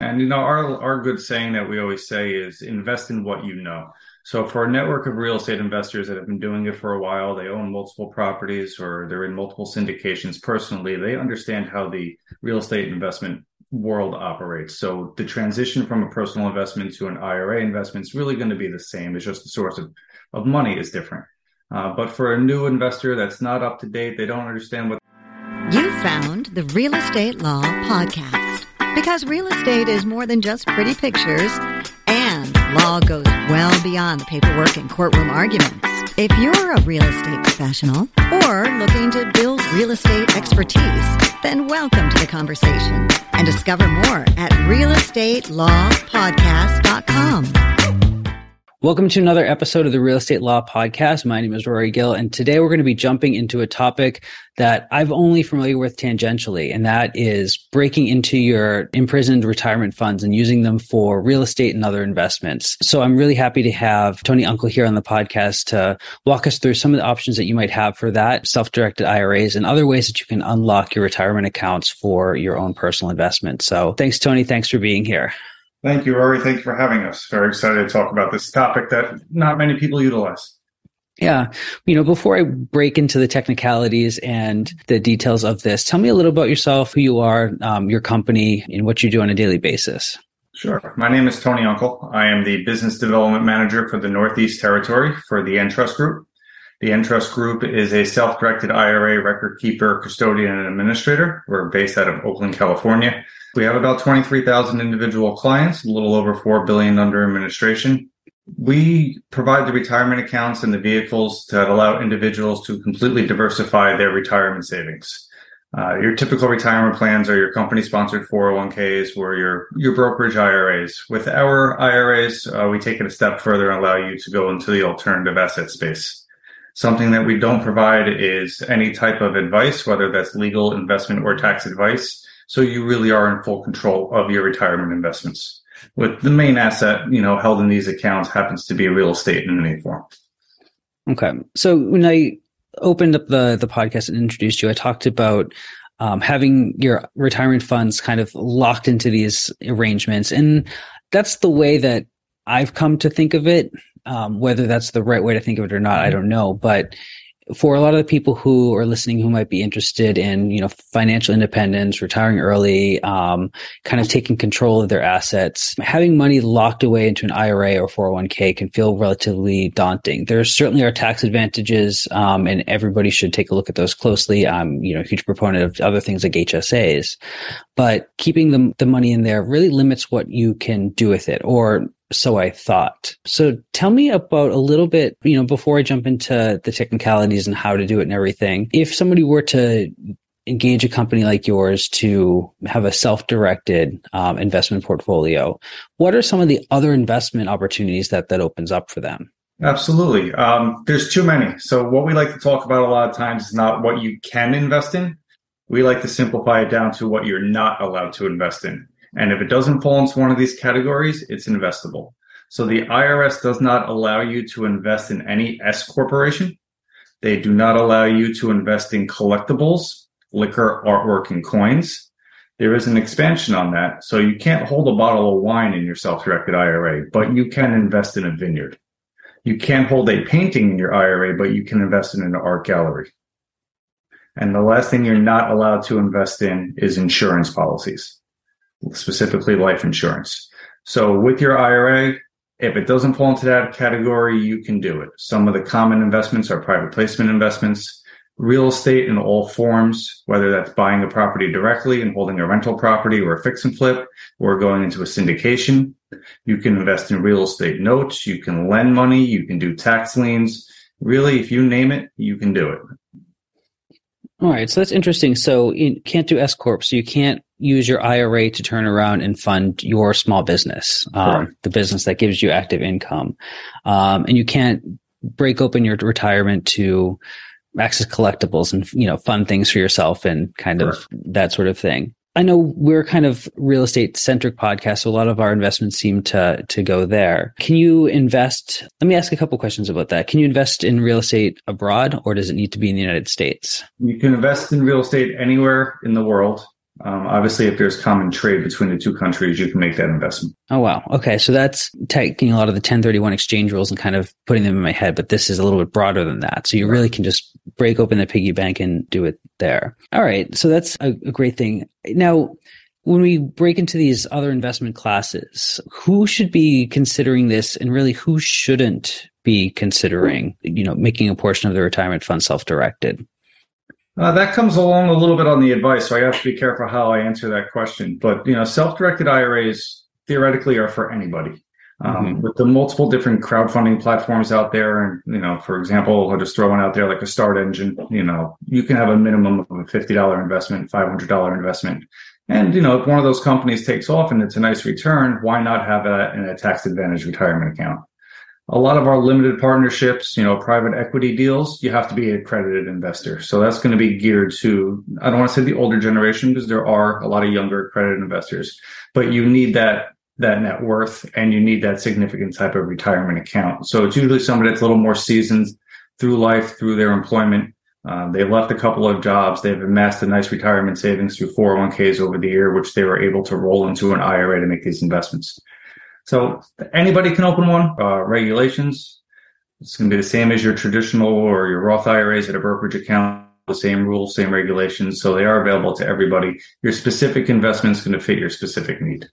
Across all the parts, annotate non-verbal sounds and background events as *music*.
And you know, our our good saying that we always say is invest in what you know. So for a network of real estate investors that have been doing it for a while, they own multiple properties or they're in multiple syndications personally, they understand how the real estate investment world operates. So the transition from a personal investment to an IRA investment is really going to be the same. It's just the source of, of money is different. Uh, but for a new investor that's not up to date, they don't understand what. You found the Real Estate Law Podcast because real estate is more than just pretty pictures and Law goes well beyond the paperwork and courtroom arguments. If you're a real estate professional or looking to build real estate expertise, then welcome to the conversation and discover more at realestatelawpodcast.com. Welcome to another episode of the Real Estate Law Podcast. My name is Rory Gill, and today we're going to be jumping into a topic that I've only familiar with tangentially, and that is breaking into your imprisoned retirement funds and using them for real estate and other investments. So I'm really happy to have Tony Unkel here on the podcast to walk us through some of the options that you might have for that, self-directed IRAs, and other ways that you can unlock your retirement accounts for your own personal investment. So thanks, Tony. Thanks for being here. Thank you, Rory. Thank you for having us. Very excited to talk about this topic that not many people utilize. Yeah. You know, before I break into the technicalities and the details of this, tell me a little about yourself, who you are, um, your company, and what you do on a daily basis. Sure. My name is Tony Unkel. I am the business development manager for the Northeast Territory for the Entrust Group. The Entrust Group is a self directed IRA record keeper, custodian, and administrator. We're based out of Oakland, California. We have about 23,000 individual clients, a little over 4 billion under administration. We provide the retirement accounts and the vehicles that allow individuals to completely diversify their retirement savings. Uh, your typical retirement plans are your company sponsored 401ks or your, your brokerage IRAs. With our IRAs, uh, we take it a step further and allow you to go into the alternative asset space. Something that we don't provide is any type of advice, whether that's legal, investment, or tax advice. So you really are in full control of your retirement investments. With the main asset, you know, held in these accounts happens to be real estate in any form. Okay. So when I opened up the the podcast and introduced you, I talked about um, having your retirement funds kind of locked into these arrangements, and that's the way that I've come to think of it. Um, whether that's the right way to think of it or not, I don't know. But for a lot of the people who are listening who might be interested in you know financial independence retiring early um, kind of taking control of their assets having money locked away into an ira or 401k can feel relatively daunting. There certainly are tax advantages um, and everybody should take a look at those closely. I'm you know a huge proponent of other things like hsas but keeping the, the money in there really limits what you can do with it or so I thought. So tell me about a little bit, you know, before I jump into the technicalities and how to do it and everything. If somebody were to engage a company like yours to have a self-directed um, investment portfolio, what are some of the other investment opportunities that that opens up for them? Absolutely. Um, there's too many. So what we like to talk about a lot of times is not what you can invest in. We like to simplify it down to what you're not allowed to invest in. And if it doesn't fall into one of these categories, it's investable. So the IRS does not allow you to invest in any S corporation. They do not allow you to invest in collectibles, liquor, artwork, and coins. There is an expansion on that. So you can't hold a bottle of wine in your self-directed IRA, but you can invest in a vineyard. You can't hold a painting in your IRA, but you can invest in an art gallery. And the last thing you're not allowed to invest in is insurance policies specifically life insurance. So with your IRA, if it doesn't fall into that category, you can do it. Some of the common investments are private placement investments, real estate in all forms, whether that's buying a property directly and holding a rental property or a fix and flip or going into a syndication. You can invest in real estate notes. You can lend money. You can do tax liens. Really, if you name it, you can do it. All right. So that's interesting. So you can't do S Corp. So you can't use your IRA to turn around and fund your small business, um, the business that gives you active income. Um, and you can't break open your retirement to access collectibles and, you know, fund things for yourself and kind of that sort of thing. I know we're kind of real estate centric podcast, so a lot of our investments seem to to go there. Can you invest? Let me ask a couple questions about that. Can you invest in real estate abroad, or does it need to be in the United States? You can invest in real estate anywhere in the world. Um, obviously, if there's common trade between the two countries, you can make that investment. Oh, wow. Okay. So that's taking a lot of the 1031 exchange rules and kind of putting them in my head, but this is a little bit broader than that. So you really can just break open the piggy bank and do it there. All right. So that's a, a great thing. Now, when we break into these other investment classes, who should be considering this and really who shouldn't be considering, you know, making a portion of their retirement fund self-directed? Uh, that comes along a little bit on the advice, so I have to be careful how I answer that question. But you know, self-directed IRAs theoretically are for anybody. Um, mm-hmm. With the multiple different crowdfunding platforms out there, and you know, for example, I'll just throw one out there like a StartEngine. You know, you can have a minimum of a fifty dollar investment, five hundred dollar investment, and you know, if one of those companies takes off and it's a nice return, why not have that in a tax advantage retirement account? A lot of our limited partnerships, you know, private equity deals, you have to be an accredited investor. So that's going to be geared to, I don't want to say the older generation because there are a lot of younger accredited investors, but you need that, that net worth and you need that significant type of retirement account. So it's usually somebody that's a little more seasoned through life, through their employment. Uh, they've left a couple of jobs. They've amassed a nice retirement savings through 401ks over the year, which they were able to roll into an IRA to make these investments. So anybody can open one. Uh, regulations, it's going to be the same as your traditional or your Roth IRAs at a brokerage account. The same rules, same regulations. So they are available to everybody. Your specific investment is going to fit your specific need.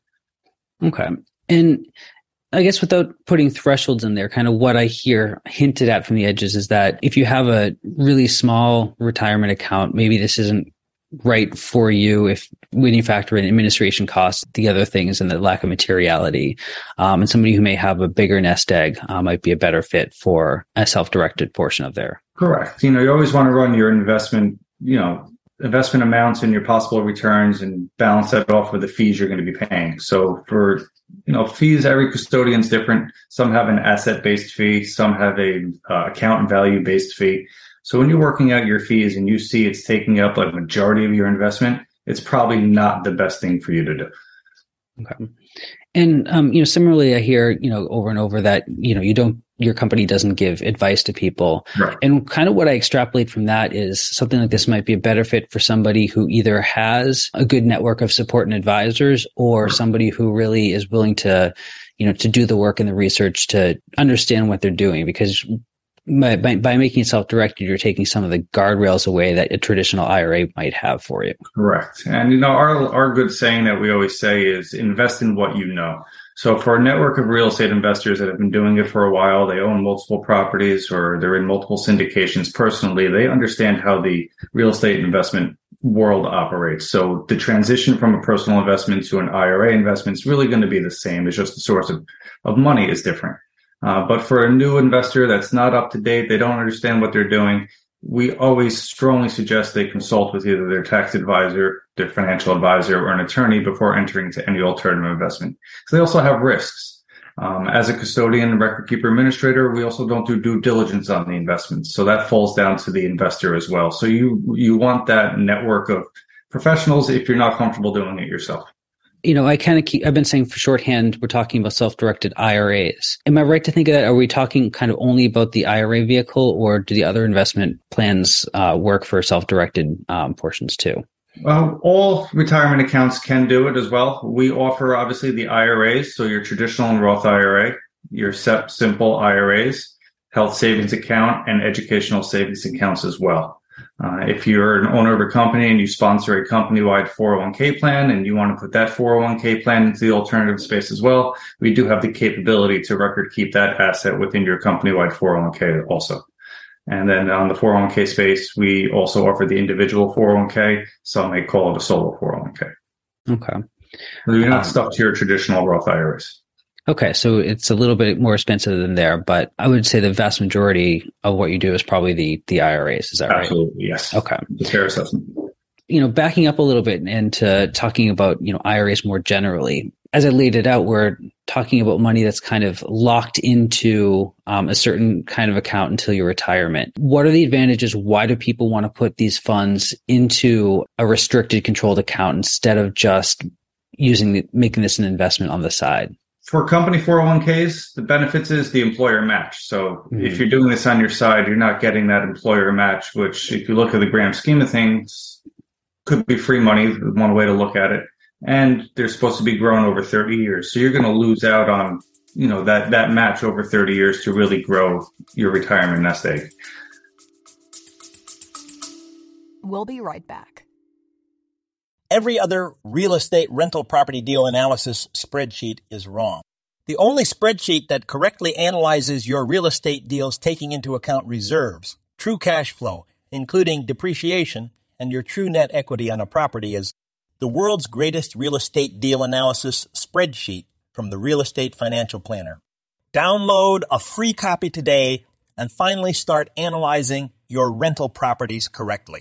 Okay. And I guess without putting thresholds in there, kind of what I hear hinted at from the edges is that if you have a really small retirement account, maybe this isn't right for you if when you factor in administration costs, the other things, and the lack of materiality. Um, and somebody who may have a bigger nest egg uh, might be a better fit for a self-directed portion of their. Correct. You know, you always want to run your investment, you know, investment amounts and your possible returns and balance that off with the fees you're going to be paying. So for you know fees, every custodian's different. Some have an asset-based fee, some have a uh, account value-based fee. So when you're working out your fees and you see it's taking up like majority of your investment, it's probably not the best thing for you to do. Okay. And um, you know, similarly, I hear you know over and over that you know you don't your company doesn't give advice to people. Right. And kind of what I extrapolate from that is something like this might be a better fit for somebody who either has a good network of support and advisors or somebody who really is willing to, you know, to do the work and the research to understand what they're doing because by, by, by making it self-directed, you're taking some of the guardrails away that a traditional IRA might have for you. Correct. And you know, our our good saying that we always say is invest in what you know. So for a network of real estate investors that have been doing it for a while, they own multiple properties or they're in multiple syndications personally, they understand how the real estate investment world operates. So the transition from a personal investment to an IRA investment is really going to be the same. It's just the source of, of money is different. Uh, but for a new investor that's not up to date, they don't understand what they're doing. We always strongly suggest they consult with either their tax advisor, their financial advisor, or an attorney before entering into any alternative investment. So they also have risks. Um, as a custodian, and record keeper, administrator, we also don't do due diligence on the investments, so that falls down to the investor as well. So you you want that network of professionals if you're not comfortable doing it yourself you know, I kind of keep, I've been saying for shorthand, we're talking about self directed IRAs. Am I right to think of that? Are we talking kind of only about the IRA vehicle or do the other investment plans uh, work for self directed um, portions too? Well, all retirement accounts can do it as well. We offer obviously the IRAs, so your traditional and Roth IRA, your SEP simple IRAs, health savings account, and educational savings accounts as well. Uh, if you're an owner of a company and you sponsor a company-wide 401k plan and you want to put that 401k plan into the alternative space as well, we do have the capability to record keep that asset within your company-wide 401k also. And then on the 401k space, we also offer the individual 401k. Some may call it a solo 401k. Okay. You're not um, stuck to your traditional Roth IRAs. Okay, so it's a little bit more expensive than there, but I would say the vast majority of what you do is probably the the IRAs. Is that right? Absolutely, yes. Okay. The fair assessment. You know, backing up a little bit and to talking about you know IRAs more generally. As I laid it out, we're talking about money that's kind of locked into um, a certain kind of account until your retirement. What are the advantages? Why do people want to put these funds into a restricted, controlled account instead of just using the, making this an investment on the side? For company 401ks, the benefits is the employer match. So mm-hmm. if you're doing this on your side, you're not getting that employer match, which if you look at the grand scheme of things, could be free money, one way to look at it. And they're supposed to be grown over 30 years. So you're going to lose out on, you know, that, that match over 30 years to really grow your retirement nest egg. We'll be right back. Every other real estate rental property deal analysis spreadsheet is wrong. The only spreadsheet that correctly analyzes your real estate deals taking into account reserves, true cash flow, including depreciation, and your true net equity on a property is the world's greatest real estate deal analysis spreadsheet from the Real Estate Financial Planner. Download a free copy today and finally start analyzing your rental properties correctly.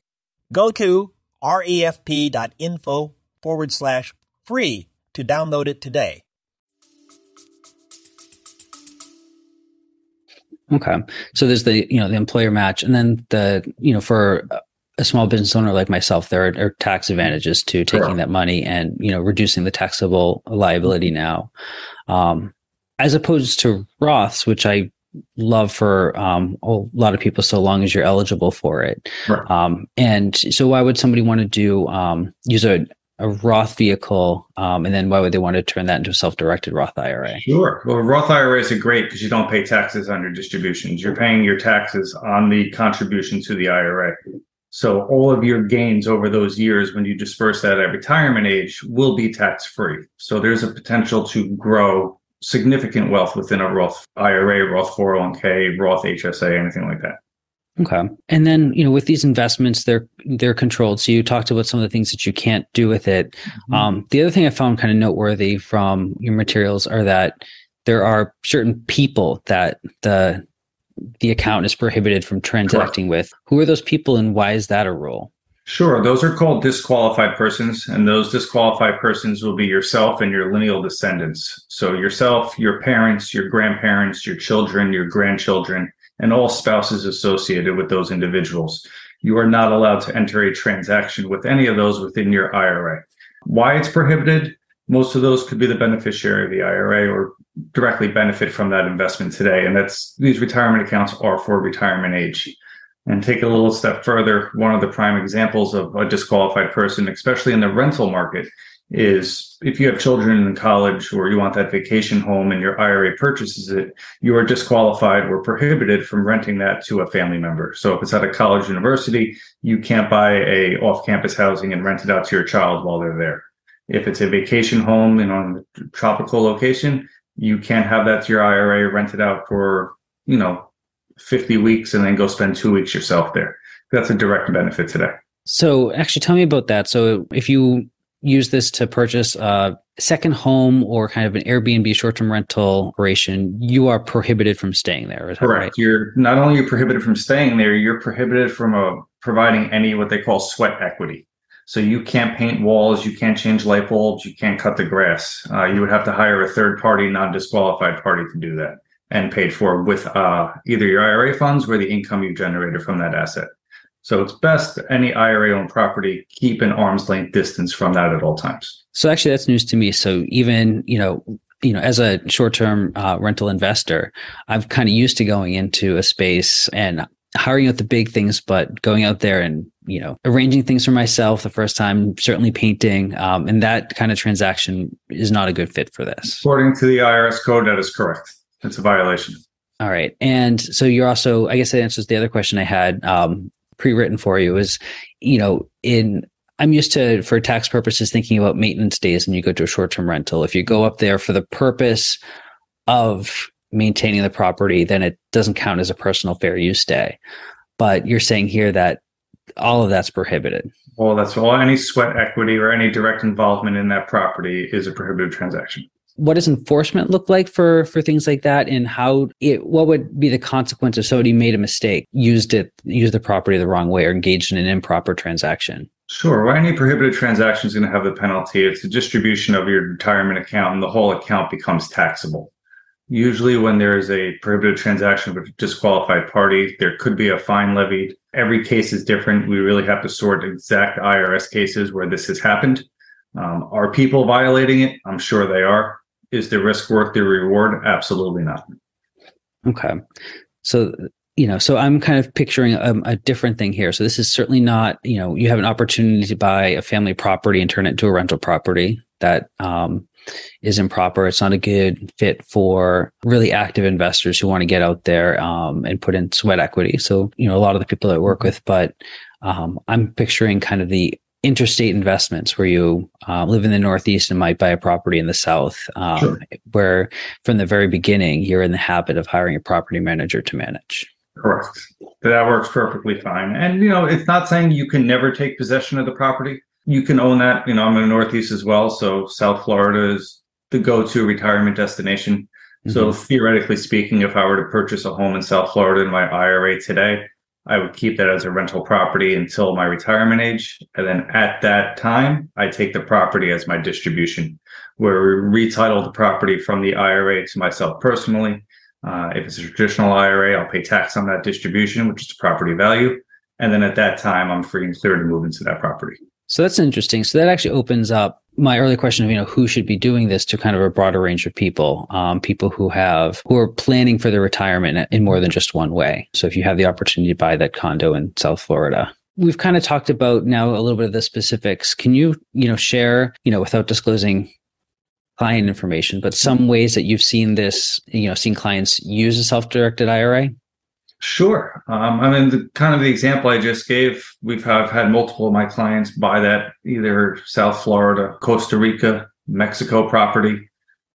Go to refp.info forward slash free to download it today. Okay. So there's the, you know, the employer match and then the, you know, for a small business owner like myself, there are, are tax advantages to taking sure. that money and, you know, reducing the taxable liability now. Um, as opposed to Roths, which I love for um, a lot of people so long as you're eligible for it. Right. Um, and so why would somebody want to do um, use a, a Roth vehicle, um, and then why would they want to turn that into a self-directed Roth IRA? Sure. Well, Roth IRAs are great because you don't pay taxes on your distributions. You're paying your taxes on the contribution to the IRA. So all of your gains over those years when you disperse that at retirement age will be tax free. So there's a potential to grow significant wealth within a Roth IRA, Roth 401k, Roth HSA, anything like that. Okay. And then, you know, with these investments, they're they're controlled. So you talked about some of the things that you can't do with it. Mm-hmm. Um, the other thing I found kind of noteworthy from your materials are that there are certain people that the the account is prohibited from transacting Correct. with. Who are those people and why is that a rule? Sure. Those are called disqualified persons, and those disqualified persons will be yourself and your lineal descendants. So, yourself, your parents, your grandparents, your children, your grandchildren, and all spouses associated with those individuals. You are not allowed to enter a transaction with any of those within your IRA. Why it's prohibited? Most of those could be the beneficiary of the IRA or directly benefit from that investment today. And that's these retirement accounts are for retirement age. And take a little step further, one of the prime examples of a disqualified person, especially in the rental market, is if you have children in college or you want that vacation home and your IRA purchases it, you are disqualified or prohibited from renting that to a family member. So if it's at a college university, you can't buy a off-campus housing and rent it out to your child while they're there. If it's a vacation home and on a tropical location, you can't have that to your IRA rented out for, you know, 50 weeks and then go spend two weeks yourself there. That's a direct benefit today. So actually tell me about that. So if you use this to purchase a second home or kind of an Airbnb short-term rental operation, you are prohibited from staying there. Is Correct. Right? You're not only you're prohibited from staying there, you're prohibited from uh, providing any what they call sweat equity. So you can't paint walls, you can't change light bulbs, you can't cut the grass. Uh, you would have to hire a third party, non disqualified party to do that and paid for with uh, either your IRA funds or the income you generated from that asset. So it's best any IRA owned property keep an arm's length distance from that at all times. So actually, that's news to me. So even you know, you know, as a short term uh, rental investor, I'm kind of used to going into a space and hiring out the big things, but going out there and you know arranging things for myself the first time, certainly painting, um, and that kind of transaction is not a good fit for this. According to the IRS code, that is correct. It's a violation. All right, and so you're also, I guess that answers the other question I had um, pre-written for you. Is you know in I'm used to, for tax purposes, thinking about maintenance days and you go to a short term rental. If you go up there for the purpose of maintaining the property, then it doesn't count as a personal fair use day. But you're saying here that all of that's prohibited. Well, that's all. Any sweat equity or any direct involvement in that property is a prohibited transaction. What does enforcement look like for for things like that, and how it? What would be the consequence if somebody made a mistake, used it, used the property the wrong way, or engaged in an improper transaction? Sure. Well, any prohibited transaction is going to have a penalty. It's a distribution of your retirement account, and the whole account becomes taxable. Usually, when there is a prohibited transaction with a disqualified party, there could be a fine levied. Every case is different. We really have to sort exact IRS cases where this has happened. Um, are people violating it? I'm sure they are. Is the risk worth the reward? Absolutely not. Okay. So you know, so I'm kind of picturing a, a, different thing here. So this is certainly not, you know, you have an opportunity to buy a family property and turn it into a rental property that um, is improper. It's not a good fit for really active investors who want to get out there um, and put in sweat equity. So, you know, a lot of the people that I work with, but um, I'm picturing kind of the interstate investments where you uh, live in the Northeast and might buy a property in the South, um, sure. where from the very beginning, you're in the habit of hiring a property manager to manage. Correct. That works perfectly fine. And, you know, it's not saying you can never take possession of the property. You can own that. You know, I'm in the Northeast as well. So South Florida is the go to retirement destination. Mm-hmm. So theoretically speaking, if I were to purchase a home in South Florida in my IRA today, I would keep that as a rental property until my retirement age. And then at that time, I take the property as my distribution, where we retitle the property from the IRA to myself personally. Uh, if it's a traditional IRA, I'll pay tax on that distribution, which is the property value. And then at that time, I'm free and clear to move into that property. So that's interesting. So that actually opens up my early question of you know who should be doing this to kind of a broader range of people, um, people who have who are planning for their retirement in more than just one way. So if you have the opportunity to buy that condo in South Florida, we've kind of talked about now a little bit of the specifics. Can you you know share you know without disclosing client information, but some ways that you've seen this you know seen clients use a self directed IRA? Sure. Um, I mean, the kind of the example I just gave, we've have had multiple of my clients buy that either South Florida, Costa Rica, Mexico property.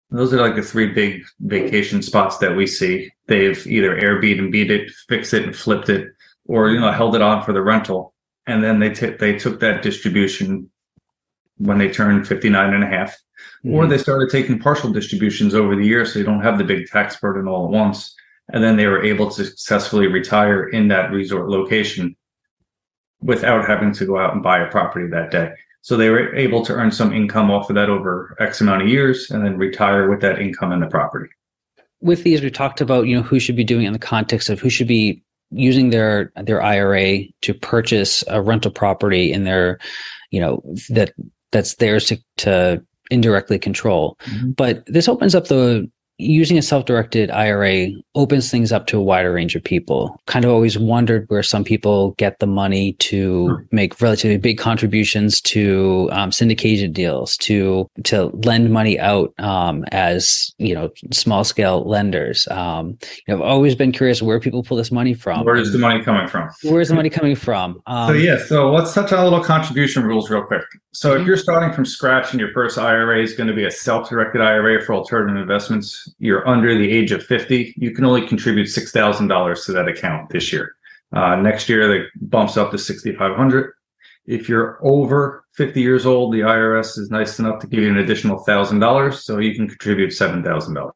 Those are like the three big vacation spots that we see. They've either Airbnb and beat it, fixed it, and flipped it, or you know held it on for the rental, and then they t- they took that distribution when they turned 59 and a half, mm-hmm. or they started taking partial distributions over the years, so you don't have the big tax burden all at once and then they were able to successfully retire in that resort location without having to go out and buy a property that day. So they were able to earn some income off of that over X amount of years and then retire with that income and the property. With these, we talked about, you know, who should be doing it in the context of who should be using their their IRA to purchase a rental property in their, you know, that that's theirs to, to indirectly control. Mm-hmm. But this opens up the using a self-directed IRA opens things up to a wider range of people. Kind of always wondered where some people get the money to make relatively big contributions to um, syndicated deals, to to lend money out um, as you know small scale lenders. Um, you know, I've always been curious where people pull this money from. Where is the money coming from? Where's the money coming from? so um, yeah, so let's touch on a little contribution rules real quick. So if mm-hmm. you're starting from scratch and your first IRA is going to be a self-directed IRA for alternative investments, you're under the age of 50, you can only contribute $6,000 to that account this year. Uh, next year, it bumps up to 6,500. If you're over 50 years old, the IRS is nice enough to give you an additional $1,000, so you can contribute $7,000.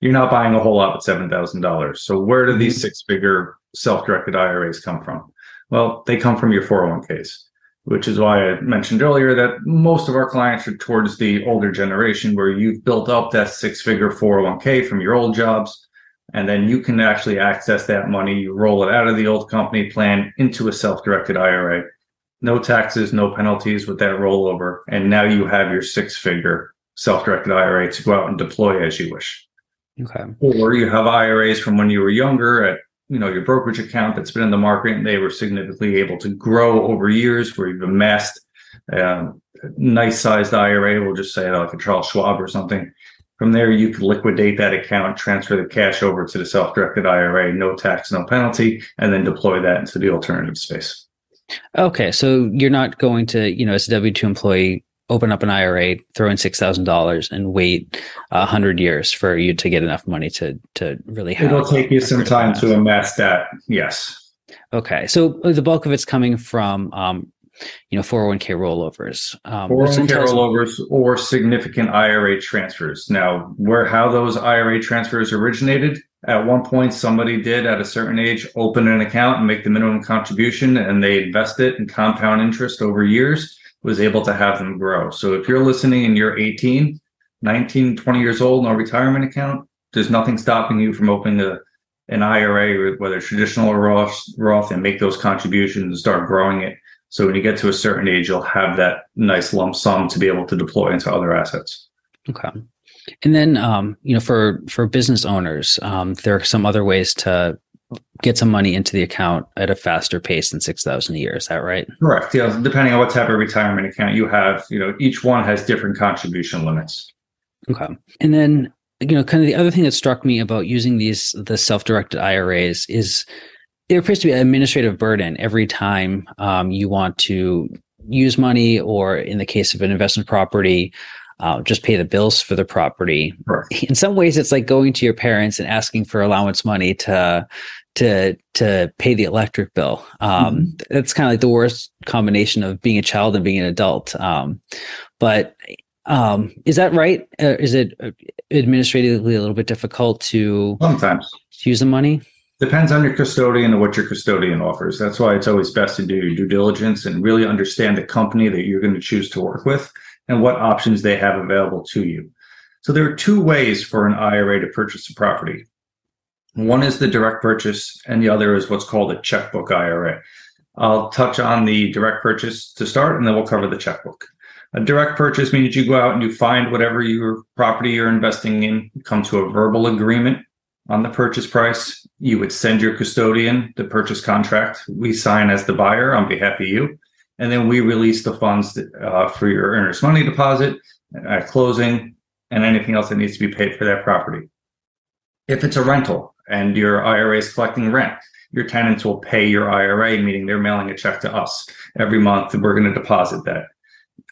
You're not buying a whole lot with $7,000. So where do these mm-hmm. six-figure self-directed IRAs come from? Well, they come from your 401ks which is why I mentioned earlier that most of our clients are towards the older generation where you've built up that six figure 401k from your old jobs. And then you can actually access that money. You roll it out of the old company plan into a self directed IRA. No taxes, no penalties with that rollover. And now you have your six figure self directed IRA to go out and deploy as you wish. Okay. Or you have IRAs from when you were younger at you know your brokerage account that's been in the market and they were significantly able to grow over years where you've amassed um, a nice sized IRA, we'll just say like a Charles Schwab or something. From there, you could liquidate that account, transfer the cash over to the self directed IRA, no tax, no penalty, and then deploy that into the alternative space. Okay. So you're not going to, you know, as a W 2 employee, open up an IRA, throw in six thousand dollars, and wait a hundred years for you to get enough money to to really have. It'll take you some time to amass that. Yes. Okay, so the bulk of it's coming from, um, you know, 401k rollovers, um, four hundred oh one k rollovers, or significant IRA transfers. Now, where how those IRA transfers originated. At one point, somebody did at a certain age open an account and make the minimum contribution, and they invest it in compound interest over years was able to have them grow. So if you're listening and you're 18, 19, 20 years old, no retirement account, there's nothing stopping you from opening a, an IRA, whether traditional or Roth, Roth, and make those contributions and start growing it. So when you get to a certain age, you'll have that nice lump sum to be able to deploy into other assets. Okay. And then, um, you know, for for business owners, um, there are some other ways to get some money into the account at a faster pace than 6000 a year is that right? Correct yeah depending on what type of retirement account you have you know each one has different contribution limits. Okay and then you know kind of the other thing that struck me about using these the self-directed iras is there appears to be an administrative burden every time um, you want to use money or in the case of an investment property uh, just pay the bills for the property. Right. In some ways, it's like going to your parents and asking for allowance money to to to pay the electric bill. Um, mm-hmm. That's kind of like the worst combination of being a child and being an adult. Um, but um, is that right? Uh, is it administratively a little bit difficult to sometimes use the money? Depends on your custodian and what your custodian offers. That's why it's always best to do your due diligence and really understand the company that you're going to choose to work with and what options they have available to you. So there are two ways for an IRA to purchase a property. One is the direct purchase, and the other is what's called a checkbook IRA. I'll touch on the direct purchase to start, and then we'll cover the checkbook. A direct purchase means you go out and you find whatever your property you're investing in, come to a verbal agreement on the purchase price. You would send your custodian the purchase contract. We sign as the buyer on behalf of you and then we release the funds uh, for your earnest money deposit at closing and anything else that needs to be paid for that property. If it's a rental and your IRA is collecting rent, your tenants will pay your IRA, meaning they're mailing a check to us every month. We're going to deposit that.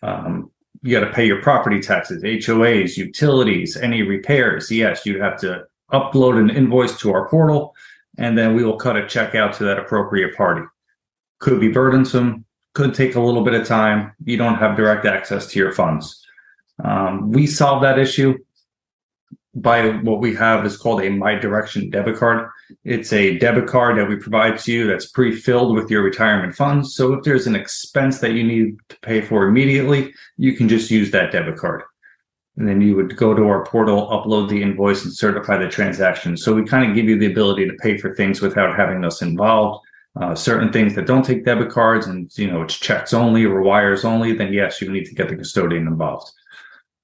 Um, you got to pay your property taxes, HOAs, utilities, any repairs. Yes, you have to upload an invoice to our portal, and then we will cut a check out to that appropriate party. Could be burdensome, could take a little bit of time. You don't have direct access to your funds. Um, we solve that issue by what we have is called a My Direction debit card. It's a debit card that we provide to you that's pre-filled with your retirement funds. So if there's an expense that you need to pay for immediately, you can just use that debit card. And then you would go to our portal, upload the invoice, and certify the transaction. So we kind of give you the ability to pay for things without having us involved. Uh, certain things that don't take debit cards and you know it's checks only or wires only, then yes, you need to get the custodian involved.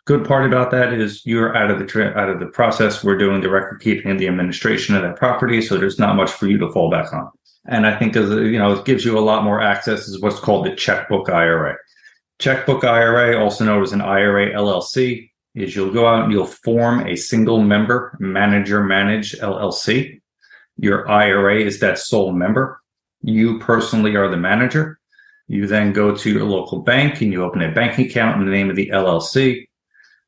Good part about that is you're out of the tra- out of the process. We're doing the record keeping and the administration of that property, so there's not much for you to fall back on. And I think as you know, it gives you a lot more access is what's called the checkbook IRA. Checkbook IRA, also known as an IRA LLC, is you'll go out and you'll form a single member manager manage LLC. Your IRA is that sole member. You personally are the manager. You then go to your local bank and you open a bank account in the name of the LLC.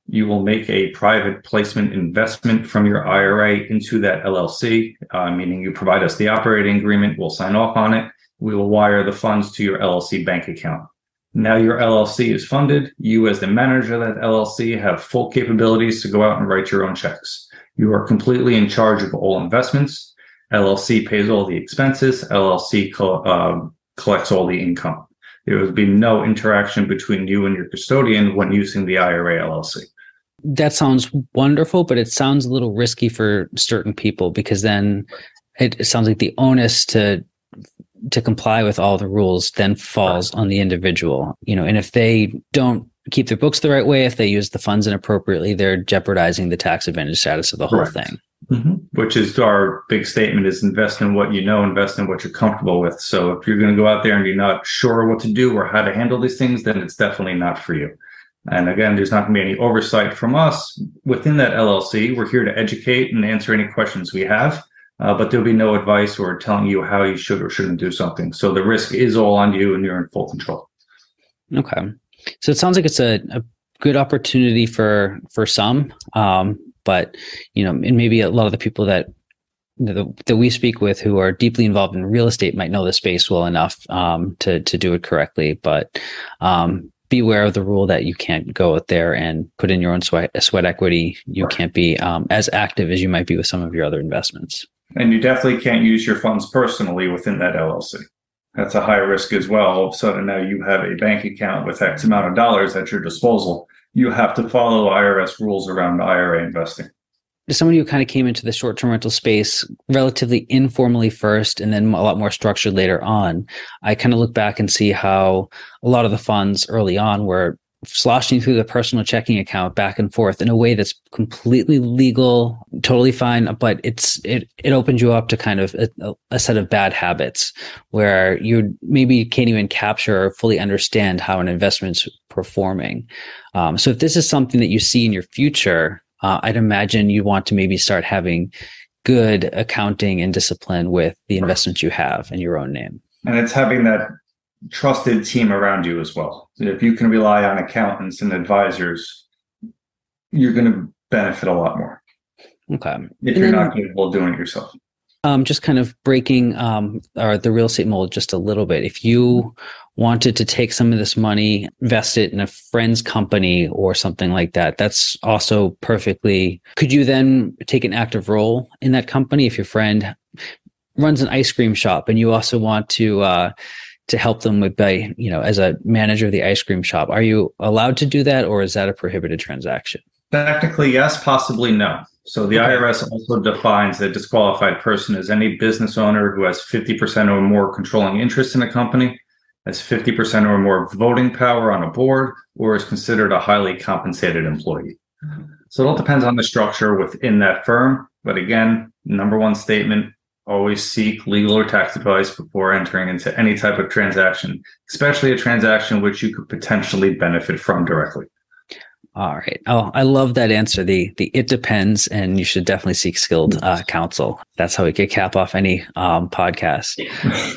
You will make a private placement investment from your IRA into that LLC, uh, meaning you provide us the operating agreement. We'll sign off on it. We will wire the funds to your LLC bank account. Now your LLC is funded. You, as the manager of that LLC, have full capabilities to go out and write your own checks. You are completely in charge of all investments. LLC pays all the expenses. LLC co- um, collects all the income. There would be no interaction between you and your custodian when using the IRA LLC. That sounds wonderful, but it sounds a little risky for certain people because then it, sounds like the onus to to comply with all the rules then falls on the individual. You know, and if they don't keep their books the right way, if they use the funds inappropriately, they're jeopardizing the tax advantage status of the whole Correct. thing. Mm-hmm. Which is our big statement is invest in what you know, invest in what you're comfortable with. So if you're going to go out there and you're not sure what to do or how to handle these things, then it's definitely not for you. And again, there's not going to be any oversight from us within that LLC. We're here to educate and answer any questions we have, uh, but there'll be no advice or telling you how you should or shouldn't do something. So the risk is all on you and you're in full control. Okay. So it sounds like it's a, a good opportunity for for some um, but you know, and maybe a lot of the people that that we speak with who are deeply involved in real estate might know the space well enough um, to to do it correctly. But um, beware of the rule that you can't go out there and put in your own sweat, sweat equity. You can't be um, as active as you might be with some of your other investments. And you definitely can't use your funds personally within that LLC. That's a high risk as well. All of a sudden, now you have a bank account with X amount of dollars at your disposal you have to follow IRS rules around IRA investing. As someone who kind of came into the short term rental space relatively informally first and then a lot more structured later on, I kind of look back and see how a lot of the funds early on were sloshing through the personal checking account back and forth in a way that's completely legal, totally fine, but it's it it opens you up to kind of a, a, set of bad habits where you maybe can't even capture or fully understand how an investment's performing. Um, so if this is something that you see in your future, uh, I'd imagine you want to maybe start having good accounting and discipline with the investments you have in your own name. And it's having that trusted team around you as well. If you can rely on accountants and advisors, you're going to benefit a lot more. Okay. If and you're then, not capable of doing it yourself. Um, just kind of breaking um, or the real estate mold just a little bit. If you wanted to take some of this money, invest it in a friend's company or something like that, that's also perfectly. Could you then take an active role in that company if your friend runs an ice cream shop and you also want to uh, to help them with by you know as a manager of the ice cream shop? Are you allowed to do that, or is that a prohibited transaction? Technically, yes. Possibly no. So the okay. IRS also defines a disqualified person as any business owner who has 50% or more controlling interest in a company has 50% or more voting power on a board or is considered a highly compensated employee. So it all depends on the structure within that firm. But again, number one statement always seek legal or tax advice before entering into any type of transaction, especially a transaction which you could potentially benefit from directly. All right. Oh, I love that answer. The the it depends, and you should definitely seek skilled uh, counsel. That's how we could cap off any um, podcast.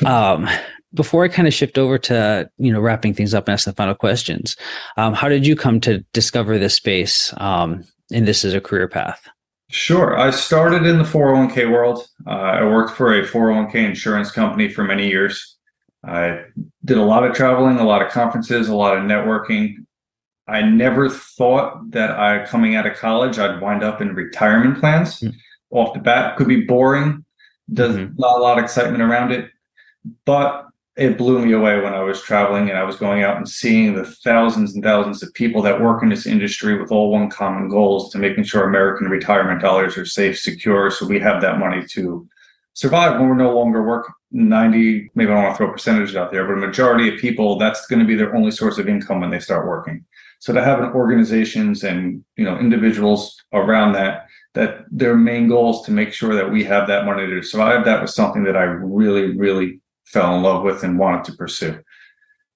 *laughs* um, before I kind of shift over to you know wrapping things up and ask the final questions, um, how did you come to discover this space um, and this as a career path? Sure. I started in the 401k world. Uh, I worked for a 401k insurance company for many years. I did a lot of traveling, a lot of conferences, a lot of networking. I never thought that I coming out of college I'd wind up in retirement plans. Mm-hmm. Off the bat, could be boring. Does mm-hmm. not a lot of excitement around it, but it blew me away when I was traveling and I was going out and seeing the thousands and thousands of people that work in this industry with all one common goals to making sure American retirement dollars are safe, secure, so we have that money to survive when we're no longer working. 90, maybe I don't want to throw percentages out there, but a majority of people, that's going to be their only source of income when they start working. So to have an organizations and you know individuals around that that their main goal is to make sure that we have that money to survive, that was something that I really, really fell in love with and wanted to pursue.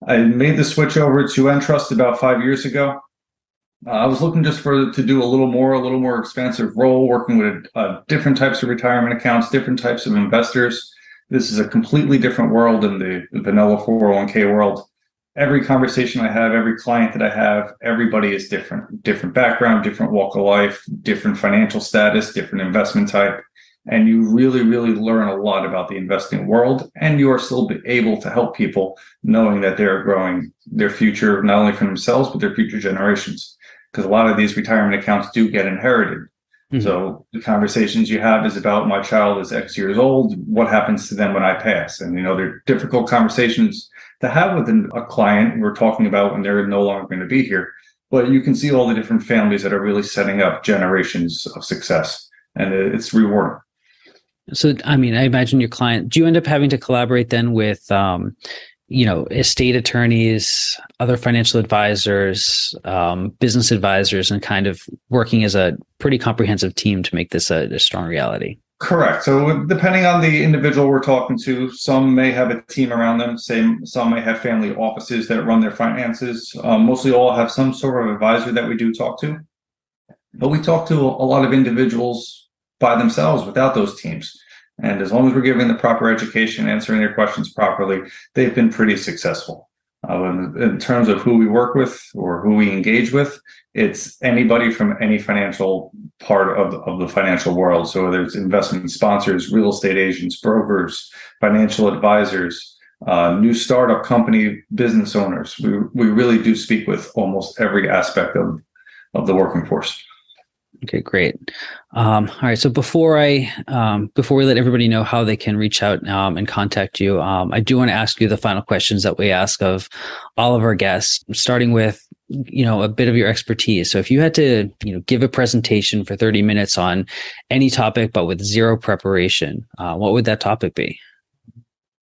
I made the switch over to Entrust about five years ago. Uh, I was looking just for to do a little more, a little more expansive role, working with uh, different types of retirement accounts, different types of investors. This is a completely different world than the vanilla 401k world. Every conversation I have, every client that I have, everybody is different, different background, different walk of life, different financial status, different investment type. And you really really learn a lot about the investing world and you are still able to help people knowing that they're growing their future not only for themselves but their future generations. Because a lot of these retirement accounts do get inherited. Mm-hmm. so the conversations you have is about my child is x years old. What happens to them when i pass? And you know they're difficult conversations to have with a client we're talking about when they're no longer going to be here but you can see all the different families that are really setting up generations of success and it's rewarding so, I mean, I imagine your client, do you end up having to collaborate then with, um, you know, estate attorneys, other financial advisors, um, business advisors, and kind of working as a pretty comprehensive team to make this a, a strong reality? Correct. So, depending on the individual we're talking to, some may have a team around them. Same, some may have family offices that run their finances. Um, mostly, all have some sort of advisor that we do talk to. But we talk to a lot of individuals by themselves without those teams. And as long as we're giving the proper education, answering their questions properly, they've been pretty successful. Uh, in, in, terms of who we work with or who we engage with, it's anybody from any financial part of, of the financial world. So whether it's investment sponsors, real estate agents, brokers, financial advisors, uh, new startup company business owners, we, we really do speak with almost every aspect of, of the working force. Okay, great. Um, all right. So before I um, before we let everybody know how they can reach out um, and contact you, um, I do want to ask you the final questions that we ask of all of our guests, starting with you know a bit of your expertise. So if you had to you know give a presentation for thirty minutes on any topic, but with zero preparation, uh, what would that topic be?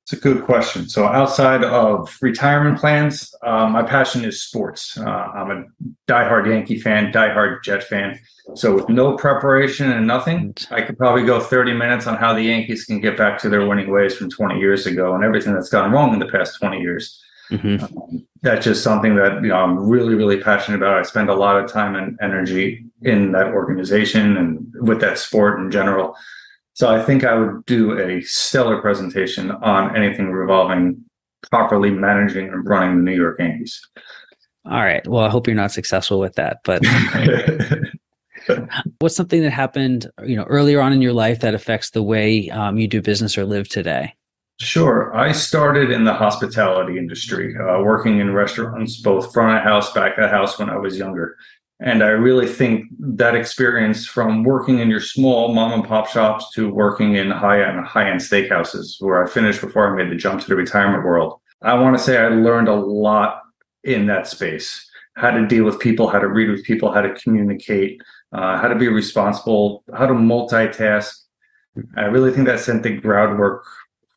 It's a good question. So, outside of retirement plans, uh, my passion is sports. Uh, I'm a diehard Yankee fan, diehard Jet fan. So, with no preparation and nothing, I could probably go 30 minutes on how the Yankees can get back to their winning ways from 20 years ago and everything that's gone wrong in the past 20 years. Mm-hmm. Um, that's just something that you know I'm really, really passionate about. I spend a lot of time and energy in that organization and with that sport in general. So I think I would do a stellar presentation on anything revolving properly managing and running the New York Yankees. All right. Well, I hope you're not successful with that, but *laughs* what's something that happened, you know, earlier on in your life that affects the way um, you do business or live today? Sure. I started in the hospitality industry, uh, working in restaurants, both front of house, back of house when I was younger. And I really think that experience from working in your small mom and pop shops to working in high end high end steakhouses, where I finished before I made the jump to the retirement world. I want to say I learned a lot in that space. How to deal with people, how to read with people, how to communicate, uh, how to be responsible, how to multitask. I really think that sent the groundwork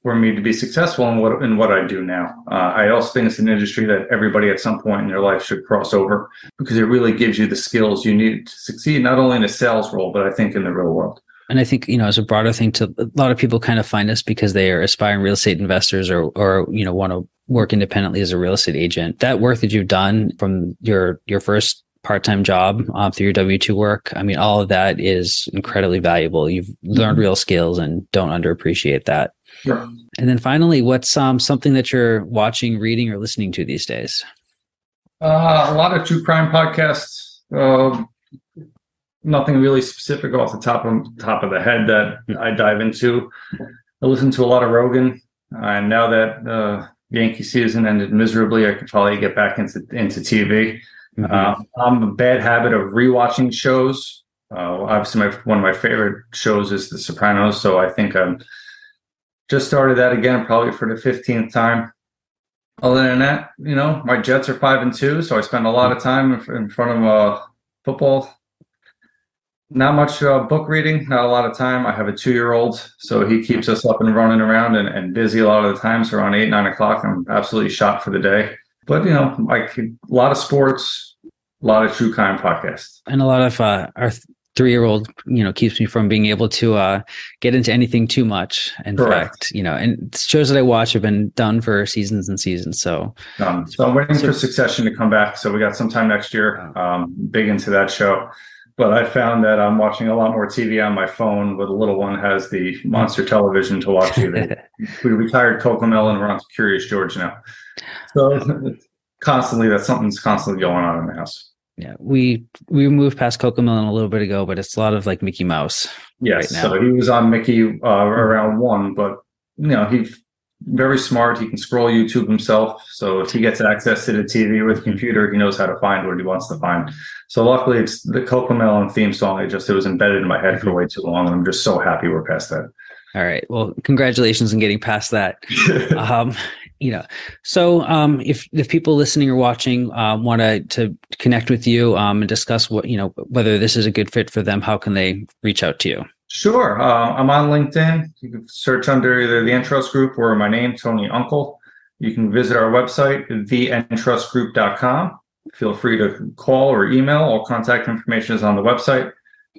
for me to be successful in what in what I do now. Uh, I also think it's an industry that everybody at some point in their life should cross over because it really gives you the skills you need to succeed, not only in a sales role, but I think in the real world. And I think, you know, as a broader thing to a lot of people kind of find us because they are aspiring real estate investors or, or, you know, want to work independently as a real estate agent. That work that you've done from your, your first part-time job um, through your W-2 work. I mean, all of that is incredibly valuable. You've learned mm-hmm. real skills and don't underappreciate that. Sure. And then finally, what's um, something that you're watching, reading, or listening to these days? Uh, a lot of true crime podcasts. Uh, nothing really specific off the top of top of the head that I dive into. I listen to a lot of Rogan, uh, and now that uh, Yankee season ended miserably, I could probably get back into into TV. Mm-hmm. Uh, I'm a bad habit of rewatching shows. Uh, obviously, my, one of my favorite shows is The Sopranos, so I think I'm just started that again, probably for the 15th time. Other than that, you know, my Jets are five and two, so I spend a lot of time in front of uh, football. Not much uh, book reading, not a lot of time. I have a two year old, so he keeps us up and running around and, and busy a lot of the time. So around eight, nine o'clock, I'm absolutely shot for the day. But, you know, like a lot of sports, a lot of true crime podcasts. And a lot of uh, our three year old, you know, keeps me from being able to uh, get into anything too much. In Correct. fact, you know, and shows that I watch have been done for seasons and seasons. So, um, so I'm waiting so, for Succession to come back. So we got some time next year. Um, big into that show. But I found that I'm watching a lot more TV on my phone, where the little one has the monster television to watch. *laughs* we retired Cocomelon and we're on to Curious George now. So constantly, that something's constantly going on in the house. Yeah, we we moved past Cocomelon a little bit ago, but it's a lot of like Mickey Mouse. Yes, right so he was on Mickey uh, around one, but you know he's very smart. He can scroll YouTube himself, so if he gets access to the TV or the computer, he knows how to find what he wants to find. So luckily, it's the Cocomelon theme song. It just it was embedded in my head for way too long, and I'm just so happy we're past that. All right. Well, congratulations on getting past that. *laughs* um, you know. So um, if if people listening or watching uh, want to to connect with you um, and discuss what you know whether this is a good fit for them how can they reach out to you? Sure uh, i'm on linkedin. You can search under either the entrust group or my name tony unkel. You can visit our website theentrustgroup.com feel free to call or email. All contact information is on the website.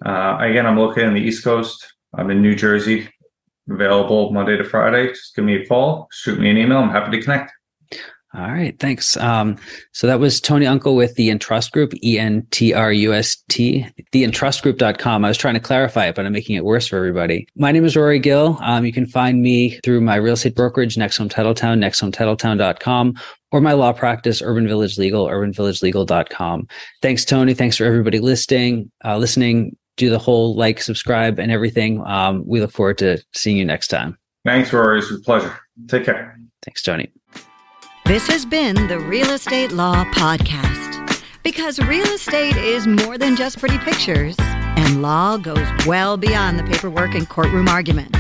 Uh, again i'm located on the east coast. I'm in new jersey available Monday to Friday. Just give me a call, shoot me an email. I'm happy to connect. All right, thanks. Um, so that was Tony Unkel with the Entrust Group, E N T R U S T, theentrustgroup.com. I was trying to clarify it, but I'm making it worse for everybody. My name is Rory Gill. Um, you can find me through my real estate brokerage, Next Home Titletown, nexthometitletown.com, or my law practice, Urban Village Legal, urbanvillagelegal.com. Thanks, Tony. Thanks for everybody listening, uh, listening do the whole like, subscribe, and everything. Um, we look forward to seeing you next time. Thanks, Rory. It's a pleasure. Take care. Thanks, Tony. This has been the Real Estate Law Podcast. Because real estate is more than just pretty pictures, and law goes well beyond the paperwork and courtroom arguments.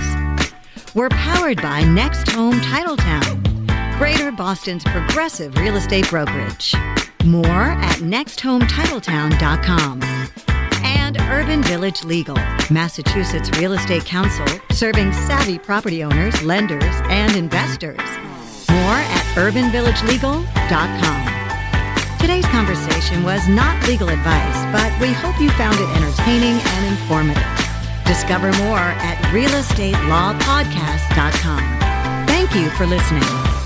We're powered by Next Home Titletown, Greater Boston's progressive real estate brokerage. More at nexthometitletown.com and Urban Village Legal. Massachusetts Real Estate Counsel, serving savvy property owners, lenders, and investors. More at urbanvillagelegal.com. Today's conversation was not legal advice, but we hope you found it entertaining and informative. Discover more at realestatelawpodcast.com. Thank you for listening.